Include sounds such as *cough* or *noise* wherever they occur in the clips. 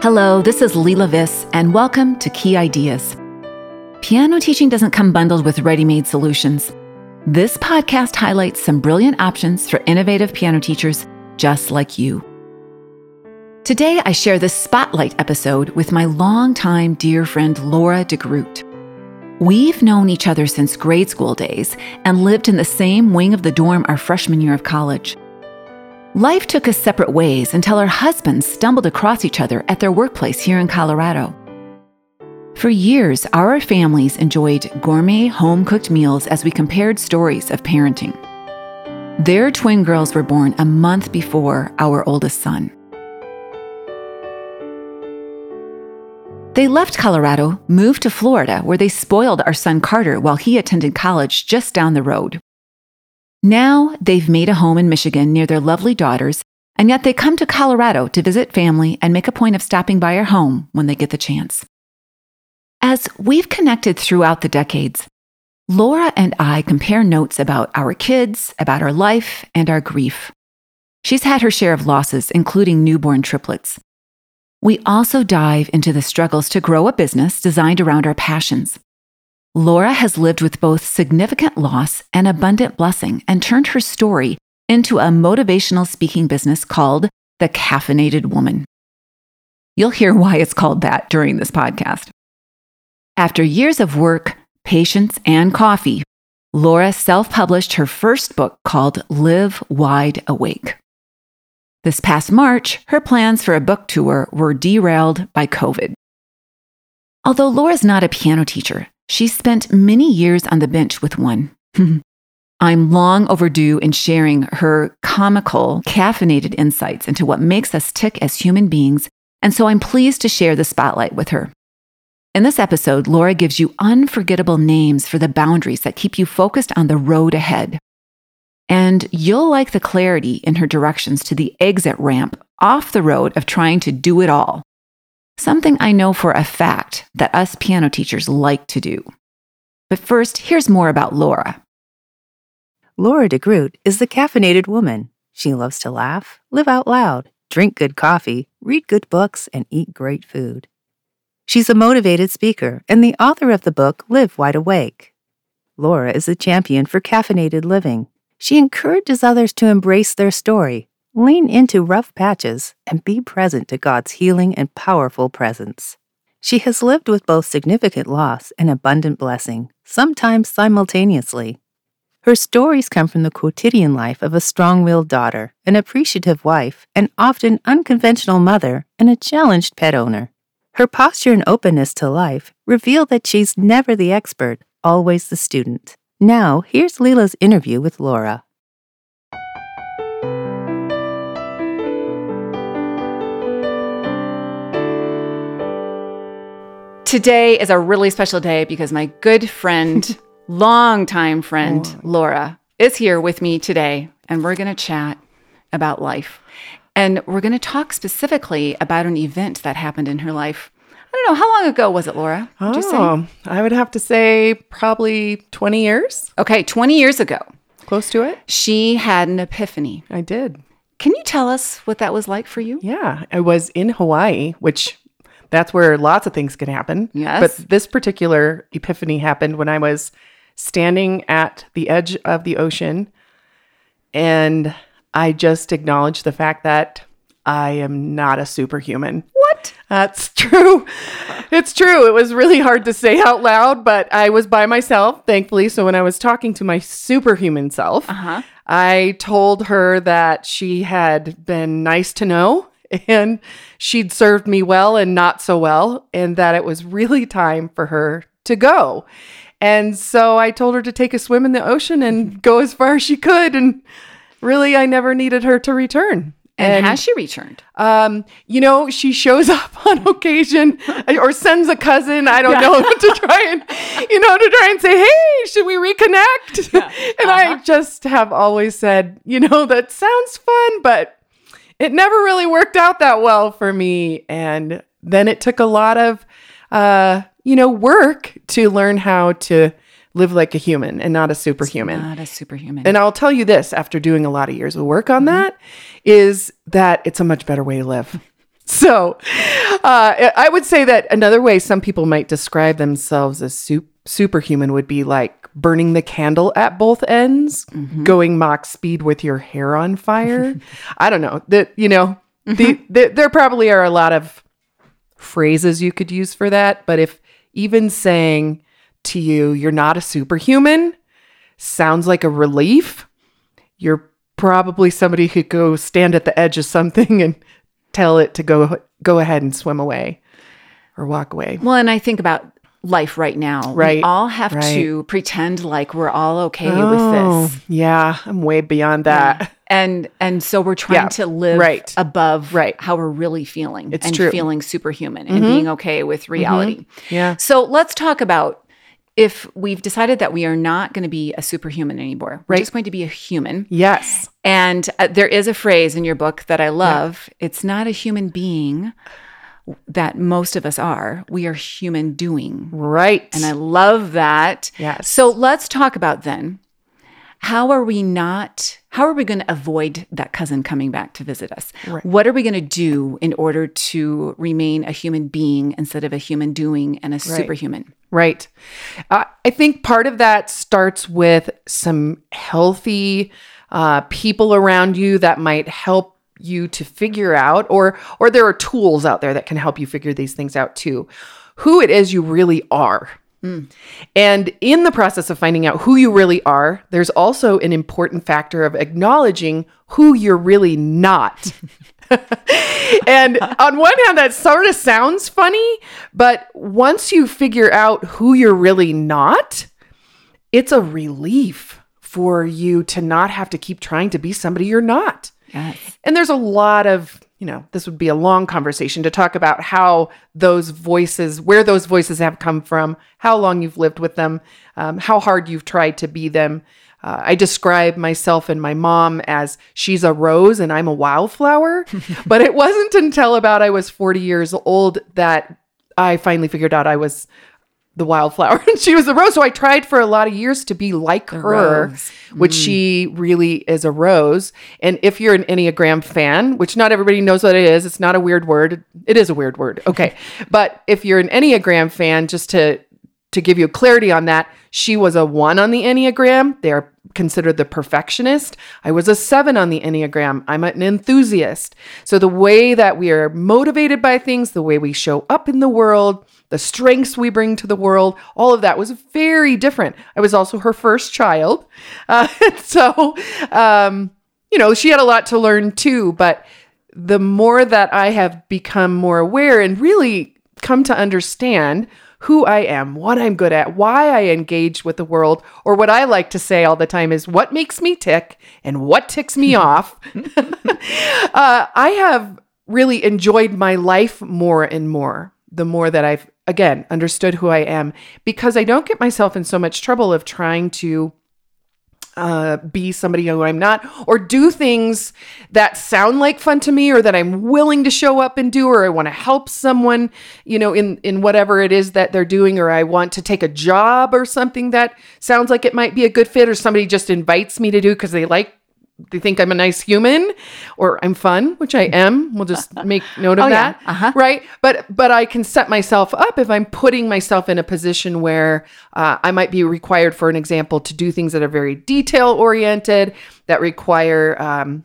Hello, this is Leila Viss, and welcome to Key Ideas. Piano teaching doesn't come bundled with ready made solutions. This podcast highlights some brilliant options for innovative piano teachers just like you. Today, I share this spotlight episode with my longtime dear friend Laura DeGroot. We've known each other since grade school days and lived in the same wing of the dorm our freshman year of college. Life took us separate ways until our husbands stumbled across each other at their workplace here in Colorado. For years, our families enjoyed gourmet home cooked meals as we compared stories of parenting. Their twin girls were born a month before our oldest son. They left Colorado, moved to Florida, where they spoiled our son Carter while he attended college just down the road. Now they've made a home in Michigan near their lovely daughters, and yet they come to Colorado to visit family and make a point of stopping by our home when they get the chance. As we've connected throughout the decades, Laura and I compare notes about our kids, about our life, and our grief. She's had her share of losses, including newborn triplets. We also dive into the struggles to grow a business designed around our passions. Laura has lived with both significant loss and abundant blessing and turned her story into a motivational speaking business called The Caffeinated Woman. You'll hear why it's called that during this podcast. After years of work, patience, and coffee, Laura self published her first book called Live Wide Awake. This past March, her plans for a book tour were derailed by COVID. Although Laura's not a piano teacher, she spent many years on the bench with one. *laughs* I'm long overdue in sharing her comical, caffeinated insights into what makes us tick as human beings, and so I'm pleased to share the spotlight with her. In this episode, Laura gives you unforgettable names for the boundaries that keep you focused on the road ahead. And you'll like the clarity in her directions to the exit ramp off the road of trying to do it all something I know for a fact that us piano teachers like to do. But first, here's more about Laura. Laura DeGroot is the caffeinated woman. She loves to laugh, live out loud, drink good coffee, read good books, and eat great food. She's a motivated speaker and the author of the book Live Wide Awake. Laura is a champion for caffeinated living. She encourages others to embrace their story Lean into rough patches and be present to God's healing and powerful presence. She has lived with both significant loss and abundant blessing, sometimes simultaneously. Her stories come from the quotidian life of a strong willed daughter, an appreciative wife, an often unconventional mother, and a challenged pet owner. Her posture and openness to life reveal that she's never the expert, always the student. Now, here's Leila's interview with Laura. Today is a really special day because my good friend, *laughs* longtime friend, oh. Laura, is here with me today, and we're going to chat about life. And we're going to talk specifically about an event that happened in her life. I don't know, how long ago was it, Laura? Would oh, I would have to say probably 20 years. Okay, 20 years ago. Close to it. She had an epiphany. I did. Can you tell us what that was like for you? Yeah, I was in Hawaii, which that's where lots of things can happen. Yes. But this particular epiphany happened when I was standing at the edge of the ocean and I just acknowledged the fact that I am not a superhuman. What? That's true. It's true. It was really hard to say out loud, but I was by myself, thankfully. So when I was talking to my superhuman self, uh-huh. I told her that she had been nice to know *laughs* and she'd served me well and not so well, and that it was really time for her to go. And so I told her to take a swim in the ocean and *laughs* go as far as she could. And really, I never needed her to return. And, and has she returned? Um, you know, she shows *laughs* up on occasion or sends a cousin, I don't yeah. know, to try and, you know, to try and say, hey, should we reconnect? Yeah. and uh-huh. I just have always said, you know, that sounds fun, but it never really worked out that well for me. And then it took a lot of, uh, you know, work to learn how to live like a human and not a superhuman. It's not a superhuman. And I'll tell you this after doing a lot of years of work on mm-hmm. that is that it's a much better way to live. *laughs* So Uh, I would say that another way some people might describe themselves as su- superhuman would be like burning the candle at both ends, Mm-hmm. going Mach speed with your hair on fire. *laughs* I don't know that you know. Mm-hmm. The, the, there probably are a lot of phrases you could use for that, but if even saying to you, "You're not a superhuman," sounds like a relief, you're probably somebody who could go stand at the edge of something and tell it to go go ahead and swim away or walk away. Well, and I think about life right now. Right, We all have right. to pretend like we're all okay with Oh, this. yeah, I'm way beyond that. And and so we're trying Yeah, to live right. above Right. how we're really feeling It's and true. Mm-hmm. feeling superhuman and being okay with reality. Yeah. So let's talk about if we've decided that we are not going to be a superhuman anymore. We're Right. just going to be a human. Yes. And uh, there is a phrase in your book that I love. It's not a human being that most of us are. We are human doing. Right. And I love that. Yes. So let's talk about then how are we not, how are we going to avoid that cousin coming back to visit us? What are we going to do in order to remain a human being instead of a human doing and a superhuman? Right. Uh, I think part of that starts with some healthy uh, people around you that might help you to figure out, or or there are tools out there that can help you figure these things out too. Who it is you really are. Hmm. And in the process of finding out who you really are, there's also an important factor of acknowledging who you're really not. *laughs* and on one hand, that sort of sounds funny, but once you figure out who you're really not, it's a relief for you to not have to keep trying to be somebody you're not. Yes. And there's a lot of, you know, this would be a long conversation to talk about how those voices, where those voices have come from, how long you've lived with them, um, how hard you've tried to be them. Uh, I describe myself and my mom as she's a rose and I'm a wildflower. *laughs* but it wasn't until about I was 40 years old that I finally figured out I was the wildflower and *laughs* she was the rose. So I tried for a lot of years to be like her, rose. which hmm. she really is a rose. And if you're an Enneagram fan, which not everybody knows what it is, it's not a weird word. It is a weird word. Okay. *laughs* but if you're an Enneagram fan, just to to give you clarity on that, she was a one on the Enneagram. They're considered the perfectionist. I was a seven on the Enneagram. I'm an enthusiast. So the way that we are motivated by things, the way we show up in the world, the strengths we bring to the world, all of that was very different. I was also her first child. *laughs* Uh, so, um, you know, she had a lot to learn too. But the more that I have become more aware and really come to understand who I am, what I'm good at, why I engage with the world, or what I like to say all the time is what makes me tick and what ticks me *laughs* off. uh, I have really enjoyed my life more and more the more that I've, again, understood who I am because I don't get myself in so much trouble of trying to uh, be somebody who I'm not, or do things that sound like fun to me, or that I'm willing to show up and do, or I want to help someone, you know, in in whatever it is that they're doing, or I want to take a job or something that sounds like it might be a good fit, or somebody just invites me to do because they like. They think I'm a nice human or I'm fun, which I am. We'll just *laughs* make note of Oh, yeah. that. Uh-huh. Right. But but I can set myself up if I'm putting myself in a position where uh, I might be required, for an example, to do things that are very detail oriented, that require um,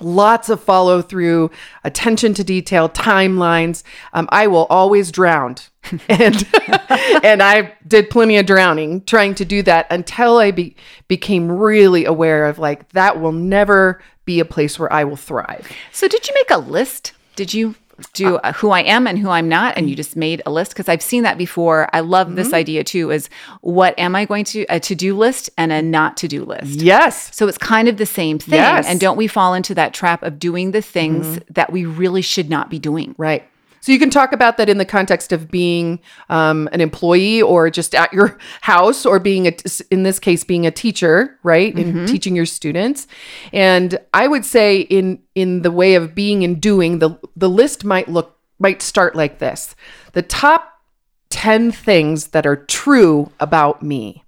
lots of follow through, attention to detail, timelines. Um, I will always drown. *laughs* and *laughs* and I did plenty of drowning trying to do that until I be, became really aware of like that will never be a place where I will thrive. So did you make a list? Did you do uh, who I am and who I'm not and you just made a list because I've seen that before. I love this idea too is what am I going to a to-do list and a not to-do list. Yes. So it's kind of the same thing Yes. and don't we fall into that trap of doing the things that we really should not be doing. Right. So you can talk about that in the context of being um, an employee or just at your house or being, a, in this case, being a teacher, right? And teaching your students. And I would say in in the way of being and doing, the the list might look might start like this: the top ten things that are true about me,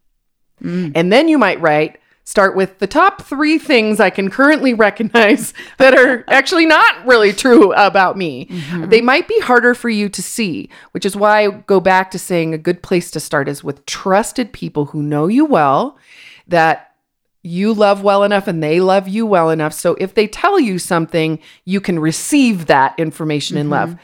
and then you might write start with the top three things I can currently recognize *laughs* that are actually not really true about me. Mm-hmm. They might be harder for you to see, which is why I go back to saying a good place to start is with trusted people who know you well, that you love well enough and they love you well enough. So if they tell you something, you can receive that information mm-hmm. in love.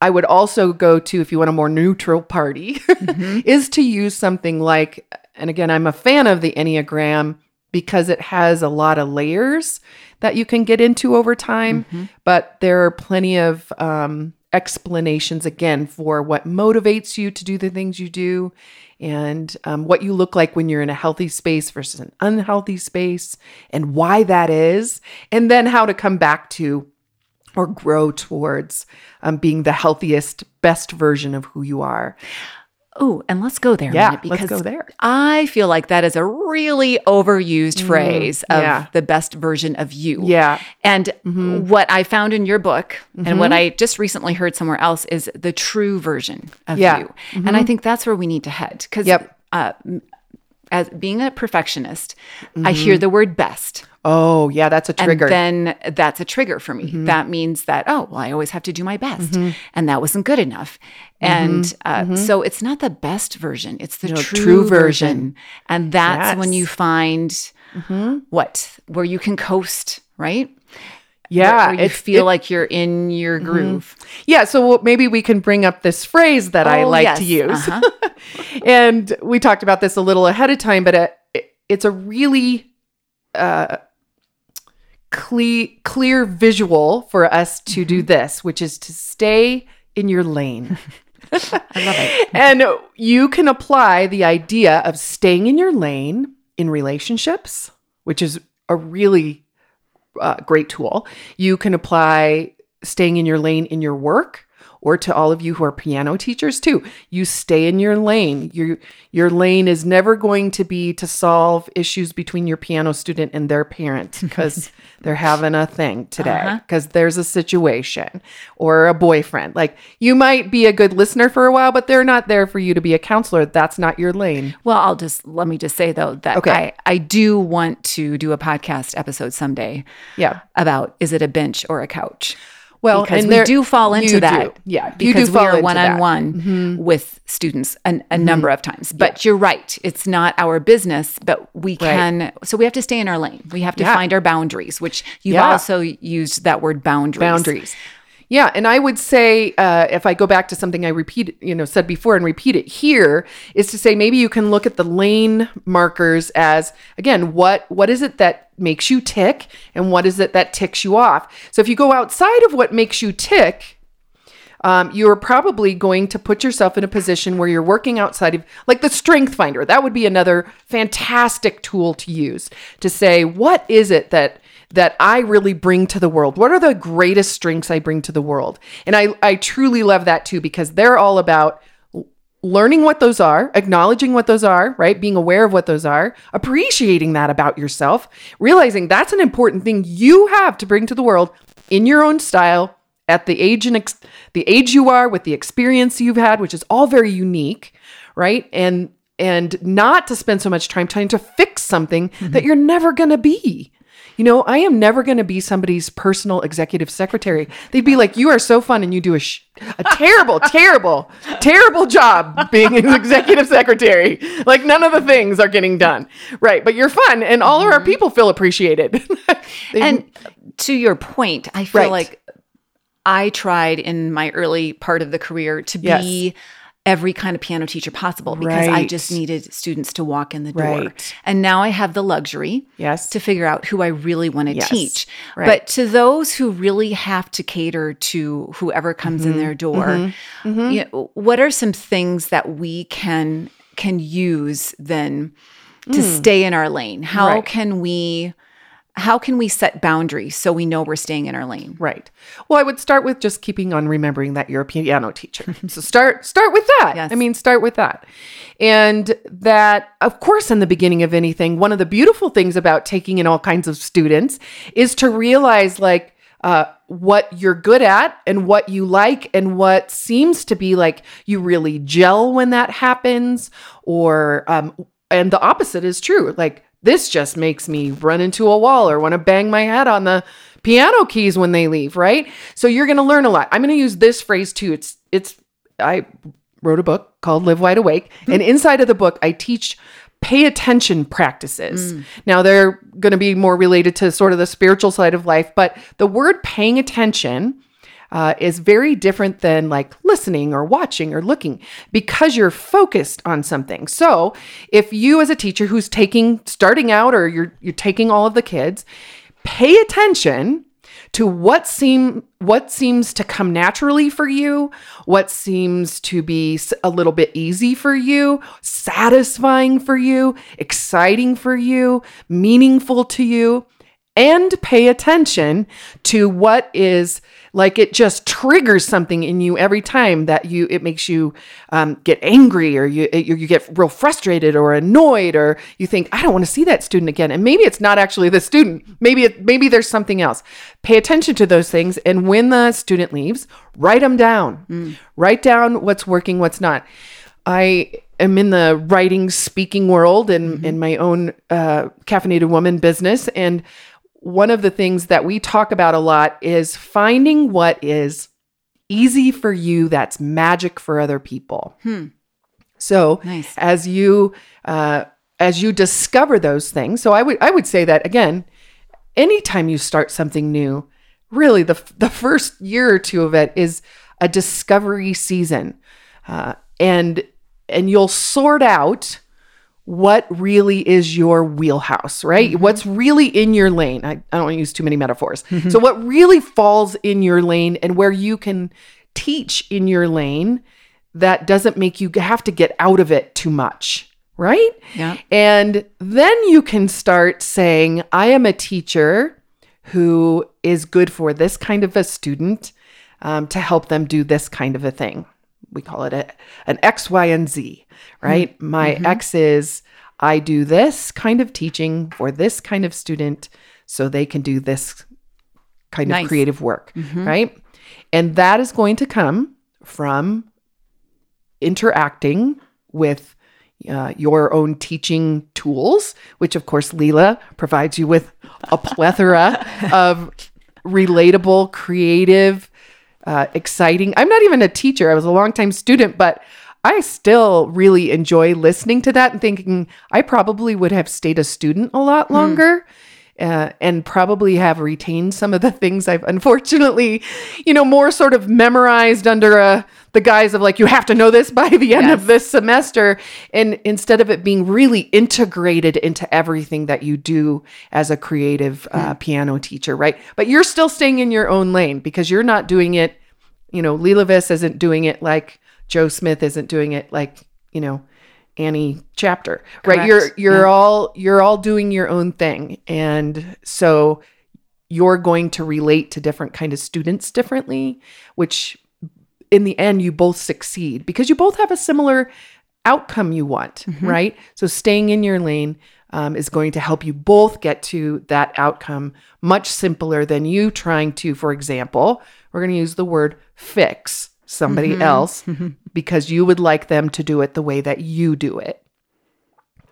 I would also go to, if you want a more neutral party, *laughs* mm-hmm. is to use something like and again, I'm a fan of the Enneagram because it has a lot of layers that you can get into over time, mm-hmm. but there are plenty of um, explanations again for what motivates you to do the things you do and um, what you look like when you're in a healthy space versus an unhealthy space and why that is, and then how to come back to or grow towards um, being the healthiest, best version of who you are. Oh, and let's go there. Yeah, because let's go there. I feel like that is a really overused mm, phrase of yeah. the best version of you. Yeah. And mm-hmm. what I found in your book mm-hmm. and what mm-hmm. I just recently heard somewhere else is the true version of yeah. you. Mm-hmm. And I think that's where we need to head. Because yep. uh, as being a perfectionist, I hear mm-hmm. the word best. Oh, yeah, that's a trigger. And then that's a trigger for me. Mm-hmm. That means that, oh, well, I always have to do my best. Mm-hmm. And that wasn't good enough. Mm-hmm. And uh, mm-hmm. so it's not the best version, it's the no, true, true version. version. And that's yes. when you find mm-hmm. what? Where you can coast, right? Yeah, you feel it, like you're in your mm-hmm. groove. Yeah, so maybe we can bring up this phrase that oh, I like yes. to use. Uh-huh. *laughs* and we talked about this a little ahead of time, but it, it's a really uh, clear clear visual for us to mm-hmm. do this, which is to stay in your lane. *laughs* I love it. *laughs* and you can apply the idea of staying in your lane in relationships, which is a really uh, great tool. You can apply staying in your lane in your work or to all of you who are piano teachers too. You stay in your lane. Your your lane is never going to be to solve issues between your piano student and their parent *laughs* because they're having a thing today because uh-huh. there's a situation or a boyfriend. Like you might be a good listener for a while, but they're not there for you to be a counselor. That's not your lane. Well, I'll just let me just say though that okay. I, I do want to do a podcast episode someday. Yeah. About is it a bench or a couch? Well, because we do fall into that. Do. Yeah, because we are one on one with students a, a mm-hmm. number of times. But yeah. you're right; it's not our business, but we can. Right. So we have to stay in our lane. We have to yeah. find our boundaries, which you've yeah. also used that word boundaries. Boundaries. Yeah, and I would say uh, if I go back to something I repeat, you know, said before and repeat it here, is to say maybe you can look at the lane markers as again what what is it that makes you tick and what is it that ticks you off. So if you go outside of what makes you tick, um, you're probably going to put yourself in a position where you're working outside of like the strength finder that would be another fantastic tool to use to say what is it that that I really bring to the world? What are the greatest strengths I bring to the world? And I, I truly love that too, because they're all about learning what those are, acknowledging what those are, right? Being aware of what those are, appreciating that about yourself, realizing that's an important thing you have to bring to the world in your own style at the age and ex- the age you are with the experience you've had, which is all very unique, right? And and not to spend so much time trying to fix something mm-hmm. that you're never going to be you know, I am never going to be somebody's personal executive secretary. They'd be like, you are so fun and you do a, sh- a terrible, *laughs* terrible, terrible job being an executive secretary. Like none of the things are getting done. Right. But you're fun and all mm-hmm. of our mm-hmm. people feel appreciated. *laughs* they, and to your point, I feel right. like I tried in my early part of the career to yes. Every kind of piano teacher possible because right. I just needed students to walk in the door. Right. And now I have the luxury yes. to figure out who I really want to yes. teach. Right. But to those who really have to cater to whoever comes mm-hmm. in their door, mm-hmm. Mm-hmm. You know, what are some things that we can can use then to mm. stay in our lane? How can we how can we set boundaries so we know we're staying in our lane? Right. Well i would start with just keeping on remembering that you're a piano teacher. *laughs* So start start with that. Yes. i mean start with that. And that of course in the beginning of anything one of the beautiful things about taking in all kinds of students is to realize like uh, what you're good at and what you like and what seems to be like you really gel when that happens or um, and the opposite is true. Like This just makes me run into a wall or want to bang my head on the piano keys when they leave, right? So you're going to learn a lot. I'm going to use this phrase too. It's it's I wrote a book called Live Wide Awake, mm-hmm. and inside of the book I teach pay attention practices. Mm. Now they're going to be more related to sort of the spiritual side of life, but the word paying attention uh, is very different than like listening or watching or looking because you're focused on something. So if you as a teacher who's taking starting out or you're you're taking all of the kids, pay attention to what seem what seems to come naturally for you, what seems to be a little bit easy for you, satisfying for you, exciting for you, meaningful to you, and pay attention to what is like it just triggers something in you every time that you it makes you um, get angry or you you get real frustrated or annoyed or you think I don't want to see that student again. And maybe it's not actually the student. Maybe it, maybe there's something else. Pay attention to those things and when the student leaves write them down. Mm. write down what's working what's not. I am in the writing speaking world and mm-hmm. in my own uh, caffeinated woman business and one of the things that we talk about a lot is finding what is easy for you that's magic for other people. Hmm. So nice. as you uh, as you discover those things, so I would I would say that again, anytime you start something new, really the the first year or two of it is a discovery season, uh, and and you'll sort out what really is your wheelhouse, right? Mm-hmm. What's really in your lane. I, I don't use too many metaphors. Mm-hmm. So, what really falls in your lane and where you can teach in your lane that doesn't make you have to get out of it too much, right? Yeah. And then you can start saying, I am a teacher who is good for this kind of a student um, to help them do this kind of a thing. We call it a, an X, Y, and Z right? Mm-hmm. My mm-hmm. X is I do this kind of teaching for this kind of student so they can do this kind nice. of creative work, mm-hmm. right? And that is going to come from interacting with uh, your own teaching tools, which of course Leila provides you with a plethora *laughs* of relatable, creative, uh, exciting. I'm not even a teacher. I was a longtime student, but I still really enjoy listening to that and thinking I probably would have stayed a student a lot hmm. longer. Mm. Uh, and probably have retained some of the things I've unfortunately, you know, more sort of memorized under a, uh, the guise of like, you have to know this by the end yes. of this semester. And instead of it being really integrated into everything that you do as a creative uh, mm. piano teacher, right? But you're still staying in your own lane because you're not doing it, you know, Leila Viss isn't doing it like Joe Smith isn't doing it like, you know, Annie chapter. Correct. Right? You're you're yeah. all you're all doing your own thing. And so you're going to relate to different kind of students differently, which in the end you both succeed because you both have a similar outcome you want, mm-hmm. right? So staying in your lane um, is going to help you both get to that outcome much simpler than you trying to, for example, we're going to use the word fix somebody mm-hmm. else because you would like them to do it the way that you do it.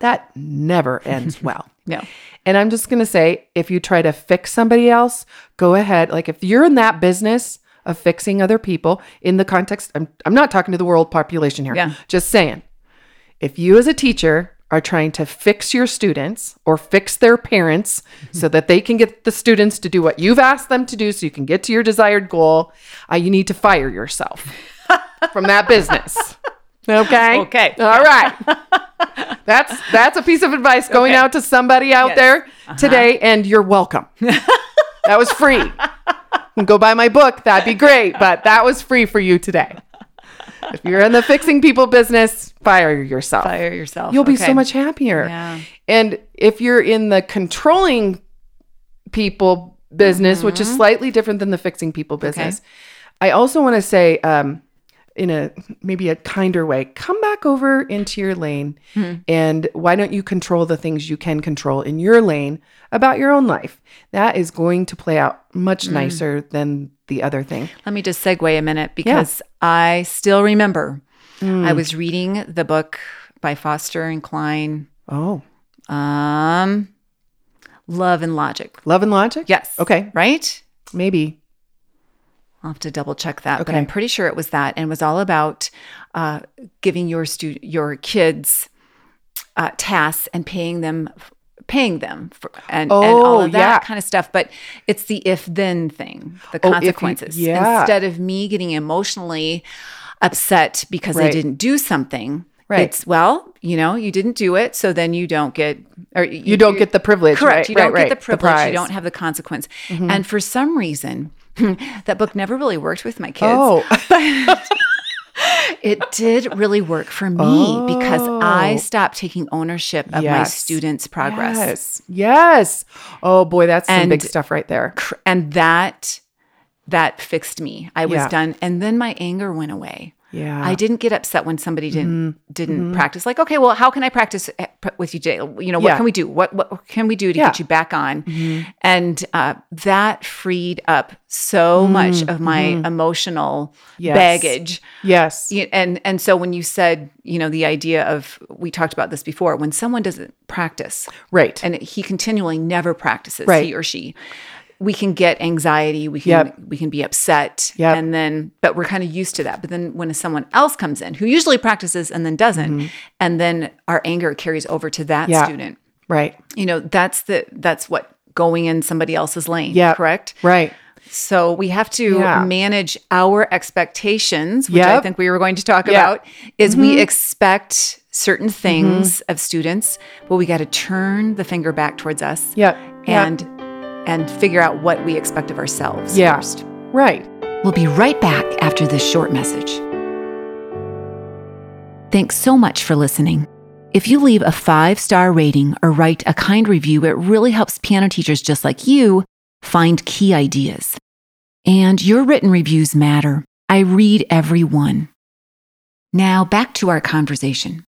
That never *laughs* ends well. no. And I'm just going to say if you try to fix somebody else, go ahead. Like if you're in that business of fixing other people in the context, I'm, I'm not talking to the world population here. Yeah. Just saying. If you as a teacher are trying to fix your students or fix their parents mm-hmm. so that they can get the students to do what you've asked them to do so you can get to your desired goal, uh, you need to fire yourself from that business. Okay. Okay. All right. that's *laughs* that's a piece of advice going okay. out to somebody out yes. there uh-huh. today, and you're welcome. that was free. go buy my book. That'd be great, but that was free for you today if you're in the fixing people business, fire yourself. Fire yourself. You'll be okay. so much happier. Yeah. And if you're in the controlling people business, mm-hmm. which is mm-hmm. slightly different than the fixing people business, okay. I also want to say, um, in a maybe a kinder way, come back over into your lane mm-hmm. and why don't you control the things you can control in your lane about your own life? That is going to play out much mm. nicer than the other thing. Let me just segue a minute because yeah. I still remember mm. I was reading the book by Foster and Cline Oh. Um, love and logic. Love and logic? Yes. Okay. Right? Maybe. I'll have to double check that, but I'm pretty sure it was that, and it was all about uh, giving your stu- your kids uh, tasks and paying them, paying them, for, and, and all Oh, of that yeah. kind of stuff. But it's the if then thing, the Oh, if you- consequences. yeah. Instead of me getting emotionally upset because I didn't do something, Right. it's well, you know, you didn't do it, so then you don't get, or You don't get the privilege. Correct. Right, you don't right, get the privilege. Mm-hmm. you don't have the consequence. And for some reason, *laughs* that book never really worked with my kids. Oh. *laughs* It did really work for me because I Oh. stopped taking ownership of my students' progress. Yes. Yes. Oh boy, that's some big stuff right there. And that that fixed me. I was Yeah. done and then my anger went away. Yeah. I didn't get upset when somebody didn't Mm-hmm. didn't practice. Like, okay, well, how can I practice uh, with you, Jay? You know, what Yeah. can we do? What what can we do to Yeah. Mm-hmm. get you back on? And uh, that freed up so much of my emotional Mm-hmm. Yes. baggage. Yes. And and so when you said, you know, the idea of we talked about this before, when someone doesn't practice, Right. and he continually never practices, Right. he or she, we can get anxiety, we can Yep. we can be upset, Yep. and then but we're kind of used to that. But then when someone else comes in who usually practices and then doesn't, and then our anger carries over to that Mm-hmm. Yeah. student, right. you know, that's the that's what going in somebody else's lane, Yeah. correct? Right. So we have to Yeah. manage our expectations, which I think we were going to talk. Mm-hmm. about, is we expect certain things of students, but we got to turn the finger back towards us. Yeah. and and figure out what we expect of ourselves Yeah. first. Right. We'll be right back after this short message. Thanks so much for listening. If you leave a five star rating or write a kind review, it really helps piano teachers just like you find key ideas. And your written reviews matter. I read every one. Now back to our conversation.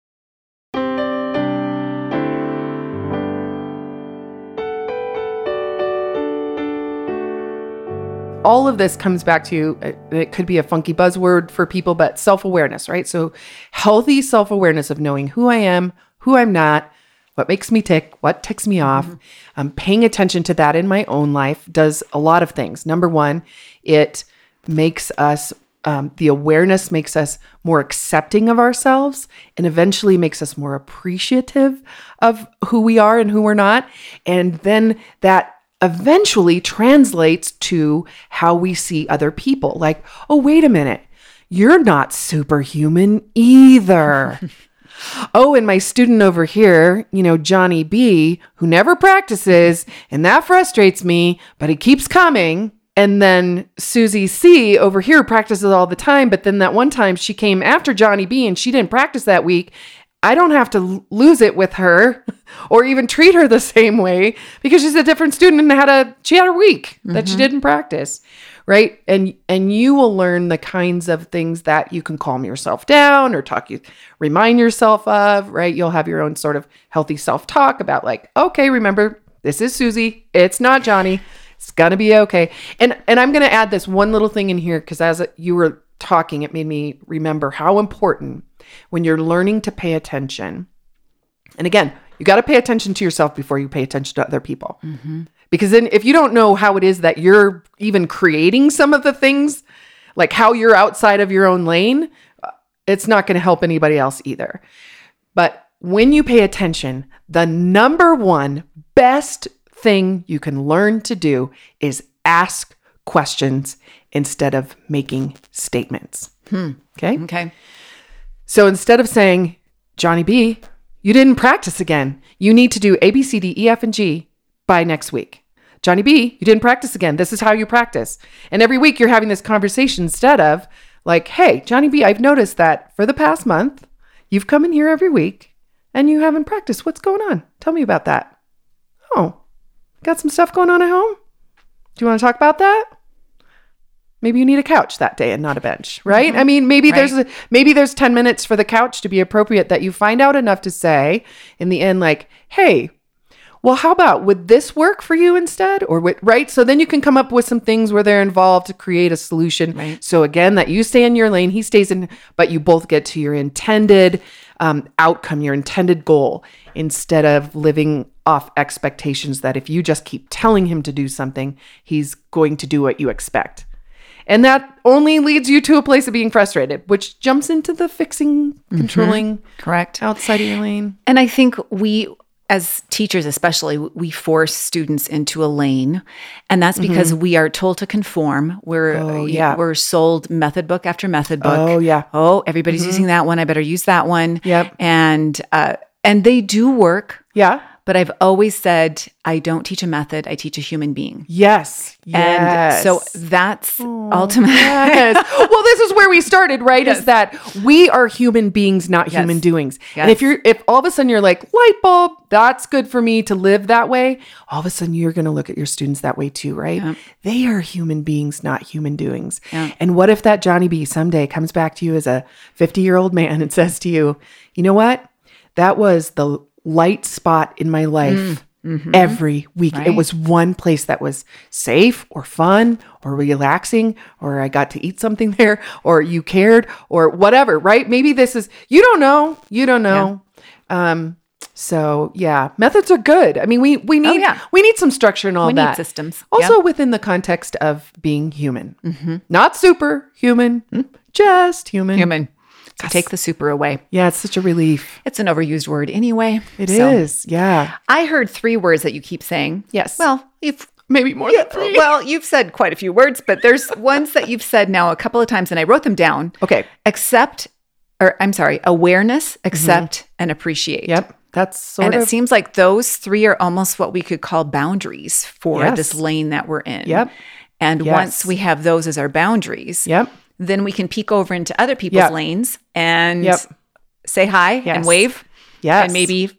All of this comes back to uh, it could be a funky buzzword for people but self-awareness right? So healthy self-awareness of knowing who i am who i'm not what makes me tick what ticks me off. Um, paying attention to that in my own life does a lot of things. Number one it makes us um, the awareness makes us more accepting of ourselves and eventually makes us more appreciative of who we are and who we're not. And then that eventually translates to how we see other people. Like, oh, wait a minute, you're not superhuman either. *laughs* oh, and my student over here, you know, Johnny B, who never practices, and that frustrates me, but he keeps coming. And then Susie C over here practices all the time, but then that one time she came after Johnny B and she didn't practice that week. I don't have to lose it with her *laughs* or even treat her the same way because she's a different student and had a she had a week that she mm-hmm. didn't practice. Right? And and you will learn the kinds of things that you can calm yourself down or talk you remind yourself of, right? You'll have your own sort of healthy self-talk about like, okay, remember, this is Susie. It's not Johnny. It's gonna be okay. And and I'm gonna add this one little thing in here because as you were talking, it made me remember how important when you're learning to pay attention. And again, you got to pay attention to yourself before you pay attention to other people. Because then, if you don't know how it is that you're even creating some of the things, like how you're outside of your own lane, uh, it's not going to help anybody else either. But when you pay attention, the number one best thing you can learn to do is ask questions instead of making statements. Okay. Okay. So instead of saying, Johnny B, you didn't practice again. You need to do A, B, C, D, E, F, and G by next week. Johnny B, you didn't practice again. This is how you practice. And every week you're having this conversation instead of like, hey, Johnny B, I've noticed that for the past month, you've come in here every week and you haven't practiced. What's going on? Tell me about that. Oh, got some stuff going on at home? Do you want to talk about that? Maybe you need a couch that day and not a bench, right? I mean, maybe there's a, maybe there's 10 minutes for the couch to be appropriate that you find out enough to say in the end like, "Hey, well, how about would this work for you instead? Or would, right? So then you can come up with some things where they're involved to create a solution. Right. So again, that you stay in your lane, he stays in, but you both get to your intended um, outcome, your intended goal, instead of living off expectations that if you just keep telling him to do something, he's going to do what you expect. And that only leads you to a place of being frustrated, which jumps into the fixing, controlling, Correct. outside of your lane. And I think we, as teachers especially, we force students into a lane, and that's because we are told to conform. We're Mm-hmm. Oh, yeah. we're sold method book after method book. Oh, yeah. Mm-hmm. Oh, everybody's using that one. I better use that one. Yep. And uh, and they do work, Yeah. But I've always said I don't teach a method. I teach a human being. Yes. And so that's ultimately yes. *laughs* Well, this is where we started, right? Is that we are human beings, not Yes. human doings. And if you're, if all of a sudden you're like, light bulb, that's good for me to live that way, all of a sudden you're going to look at your students that way too, right? They are human beings, not human doings. Yeah. And what if that Johnny B someday comes back to you as a 50 year old man and says to you, you know what? That was the light spot in my life. Mm, mm-hmm. Every week, it was one place that was safe or fun or relaxing, or I got to eat something *laughs* there, or you cared, or whatever, right? Maybe this is, you don't know, you don't know. Um, so yeah, methods are good. I mean, we we oh, need Oh, yeah. we need some structure and all We need that. systems. Also within the context of being human, mm-hmm. not superhuman, hmm? just human. human. So take the super away. Yeah, it's such a relief. It's an overused word anyway. It is. So, Yeah. I heard three words that you keep saying. Yes. Well, you've Maybe more than three. well, *laughs* you've said quite a few words, but there's *laughs* ones that you've said now a couple of times, and I wrote them down. okay. Accept, or I'm sorry, awareness, accept, and appreciate. Mm-hmm. Yep. That's sort And of. it seems like those three are almost what we could call boundaries for Yes. this lane that we're in. Yep. And Yes. once we have those as our boundaries, yep. Then we can peek over into other people's Yep. lanes and Yep. say hi Yes. and wave. Yes. And maybe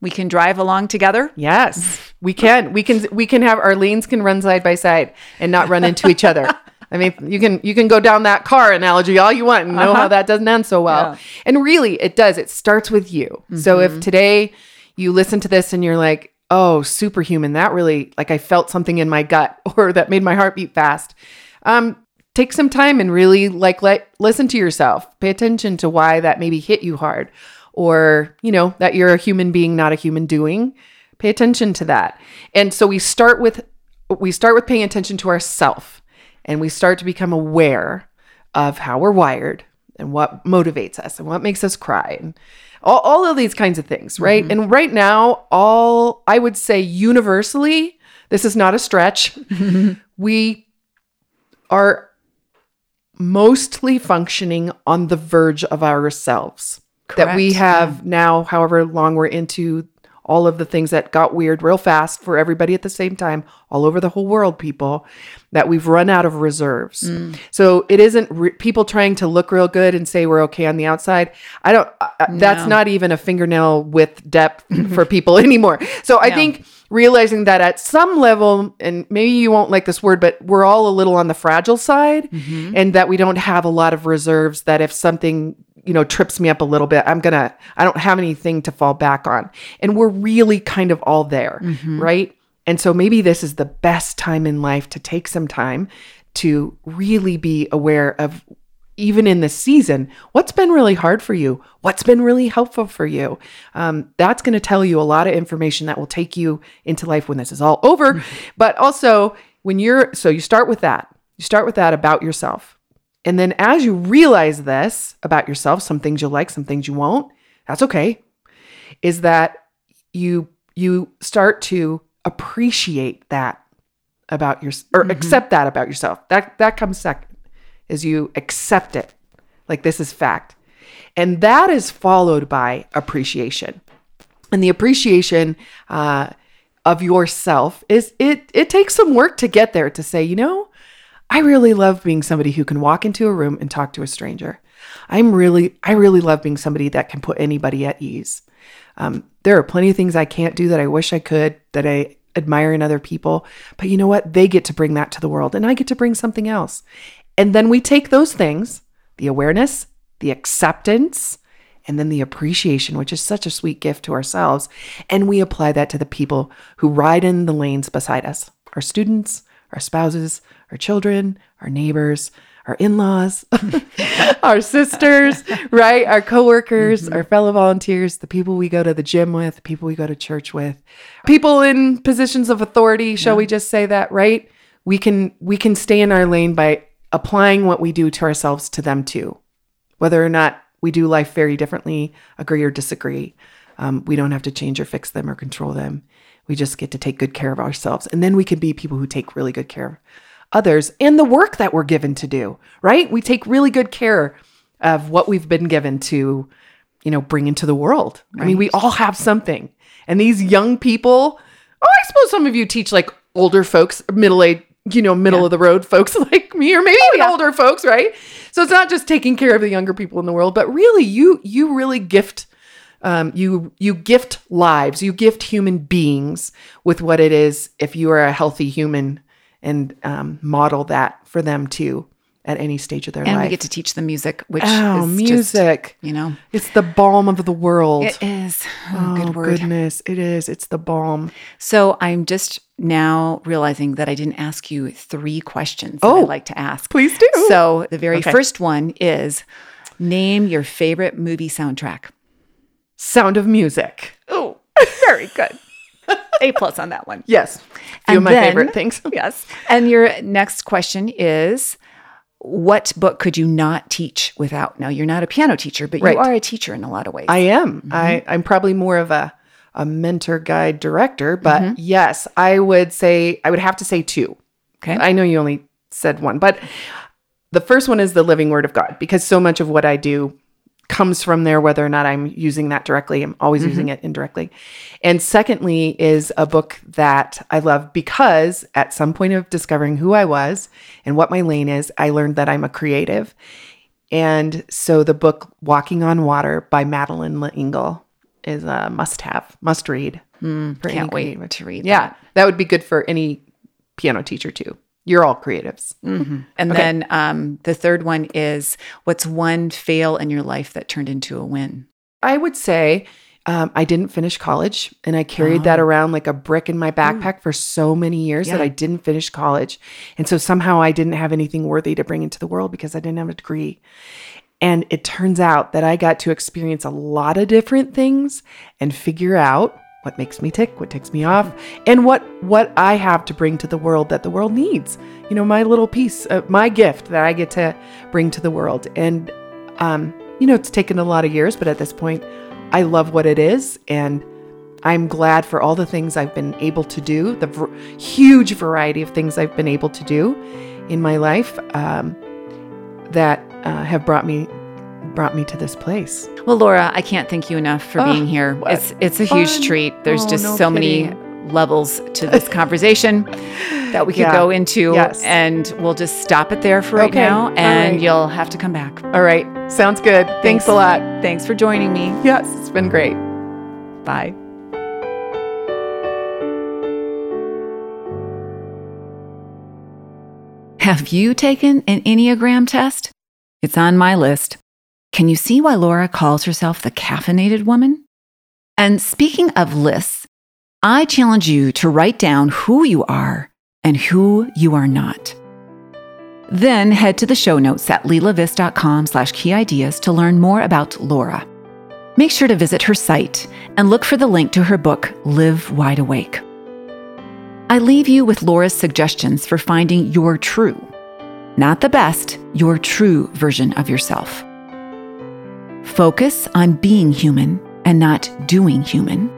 we can drive along together. Yes, we can. We can. We can have our lanes can run side by side and not run into each other. *laughs* I mean, you can you can go down that car analogy all you want and know how that doesn't end so well. Uh-huh. Yeah. And really, it does. It starts with you. So Mm-hmm. if today you listen to this and you're like, "Oh, superhuman," that really like I felt something in my gut *laughs* or that made my heart beat fast. Um, take some time and really like let listen to yourself. Pay attention to why that maybe hit you hard or, you know, that you're a human being, not a human doing. Pay attention to that. And so we start with we start with paying attention to ourself and we start to become aware of how we're wired and what motivates us and what makes us cry and all, all of these kinds of things, right? Mm-hmm. And right now, all I would say universally, this is not a stretch. *laughs* we are mostly functioning on the verge of ourselves. That we Correct. have now, however long we're into all of the things that got weird real fast for everybody at the same time, all over the whole world, people, that we've run out of reserves. So it isn't re- people trying to look real good and say we're okay on the outside. I don't, uh, uh, that's not even a fingernail width depth *laughs* for people *laughs* anymore. So I No. think realizing that at some level, and maybe you won't like this word, but we're all a little on the fragile side mm-hmm. and that we don't have a lot of reserves that if something you know trips me up a little bit i'm gonna i don't have anything to fall back on. And we're really kind of all there mm-hmm. right? And so maybe this is the best time in life to take some time to really be aware of even in this season what's been really hard for you what's been really helpful for you um, that's going to tell you a lot of information that will take you into life when this is all over but also when you're so you start with that you start with that about yourself and then as you realize this about yourself, some things you'll like, some things you won't, that's okay. Is that you you start to appreciate that about your or accept that about yourself. That that comes second. Is you accept it. Like this is fact. And that is followed by appreciation. And the appreciation uh, of yourself is it it takes some work to get there to say, you know, I really love being somebody who can walk into a room and talk to a stranger. I'm really, I really love being somebody that can put anybody at ease. Um, there are plenty of things I can't do that I wish I could, that I admire in other people. But you know what? They get to bring that to the world, and I get to bring something else. And then we take those things, the awareness, the acceptance, and then the appreciation, which is such a sweet gift to ourselves. And we apply that to the people who ride in the lanes beside us our students, our spouses, our children, our neighbors, our in-laws, *laughs* our sisters, *laughs* right? Our coworkers, mm-hmm. our fellow volunteers, the people we go to the gym with, people we go to church with, people in positions of authority, shall yeah. we just say that, right? We can we can stay in our lane by applying what we do to ourselves to them too. Whether or not we do life very differently, agree or disagree. Um, we don't have to change or fix them or control them. We just get to take good care of ourselves. And then we can be people who take really good care of others and the work that we're given to do, right? We take really good care of what we've been given to, you know, bring into the world. Right. I mean, we all have something. And these young people, oh, I suppose some of you teach like older folks, middle age, you know, middle yeah. of the road folks *laughs* like me, or maybe oh, even yeah. older folks, right? So it's not just taking care of the younger people in the world, but really you you really gift um, you you gift lives, you gift human beings with what it is if you are a healthy human and um, model that for them too at any stage of their and life. And we get to teach them music, which oh, is music. Just, you know, it's the balm of the world. It is. Oh, oh, good word. goodness, it is. It's the balm. So I'm just now realizing that I didn't ask you three questions. Oh, I'd like to ask. Please do. So the very okay. first one is name your favorite movie soundtrack. Sound of Music. Oh, very good. A plus on that one. Yes. Few and of my then, favorite things. *laughs* yes. And your next question is what book could you not teach without? Now you're not a piano teacher, but right. you are a teacher in a lot of ways. I am. Mm-hmm. I, I'm probably more of a a mentor guide director, but mm-hmm. yes, I would say I would have to say two. Okay. I know you only said one, but the first one is the living word of God because so much of what I do comes from there, whether or not I'm using that directly. I'm always mm-hmm. using it indirectly. And secondly, is a book that I love because at some point of discovering who I was and what my lane is, I learned that I'm a creative. And so the book Walking on Water by Madeleine L'Engle is a must have, must read. Mm, can't wait to read Yeah, that. that would be good for any piano teacher too. You're all creatives. Mm-hmm. And okay. then um, the third one is what's one fail in your life that turned into a win? I would say um, I didn't finish college and I carried oh. that around like a brick in my backpack Ooh. for so many years yeah. that I didn't finish college. And so somehow I didn't have anything worthy to bring into the world because I didn't have a degree. And it turns out that I got to experience a lot of different things and figure out what makes me tick, what ticks me off, and what what I have to bring to the world that the world needs. You know, my little piece, of my gift that I get to bring to the world. And um, you know, it's taken a lot of years, but at this point, I love what it is, and I'm glad for all the things I've been able to do, the v- huge variety of things I've been able to do in my life um, that uh, have brought me brought me to this place. Well, Laura, I can't thank you enough for oh, being here. It's it's a huge treat. There's oh, just no so kidding. many levels to this *laughs* conversation that we could yeah. go into yes. and we'll just stop it there for right okay. now and right. you'll have to come back. All right. Sounds good. Thanks, Thanks a lot. Thanks for joining me. Yes, it's been great. Bye. Have you taken an Enneagram test? It's on my list. Can you see why Laura calls herself the caffeinated woman? And speaking of lists, I challenge you to write down who you are and who you are not. Then head to the show notes at leilaviss.com slash key ideas to learn more about Laura. Make sure to visit her site and look for the link to her book, Live Wide Awake. I leave you with Laura's suggestions for finding your true, not the best, your true version of yourself. Focus on being human and not doing human.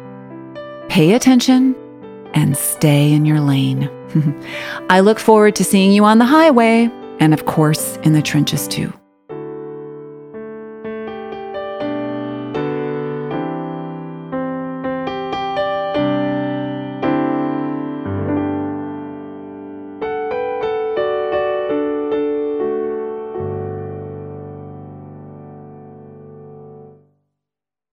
Pay attention and stay in your lane. *laughs* I look forward to seeing you on the highway and, of course, in the trenches too.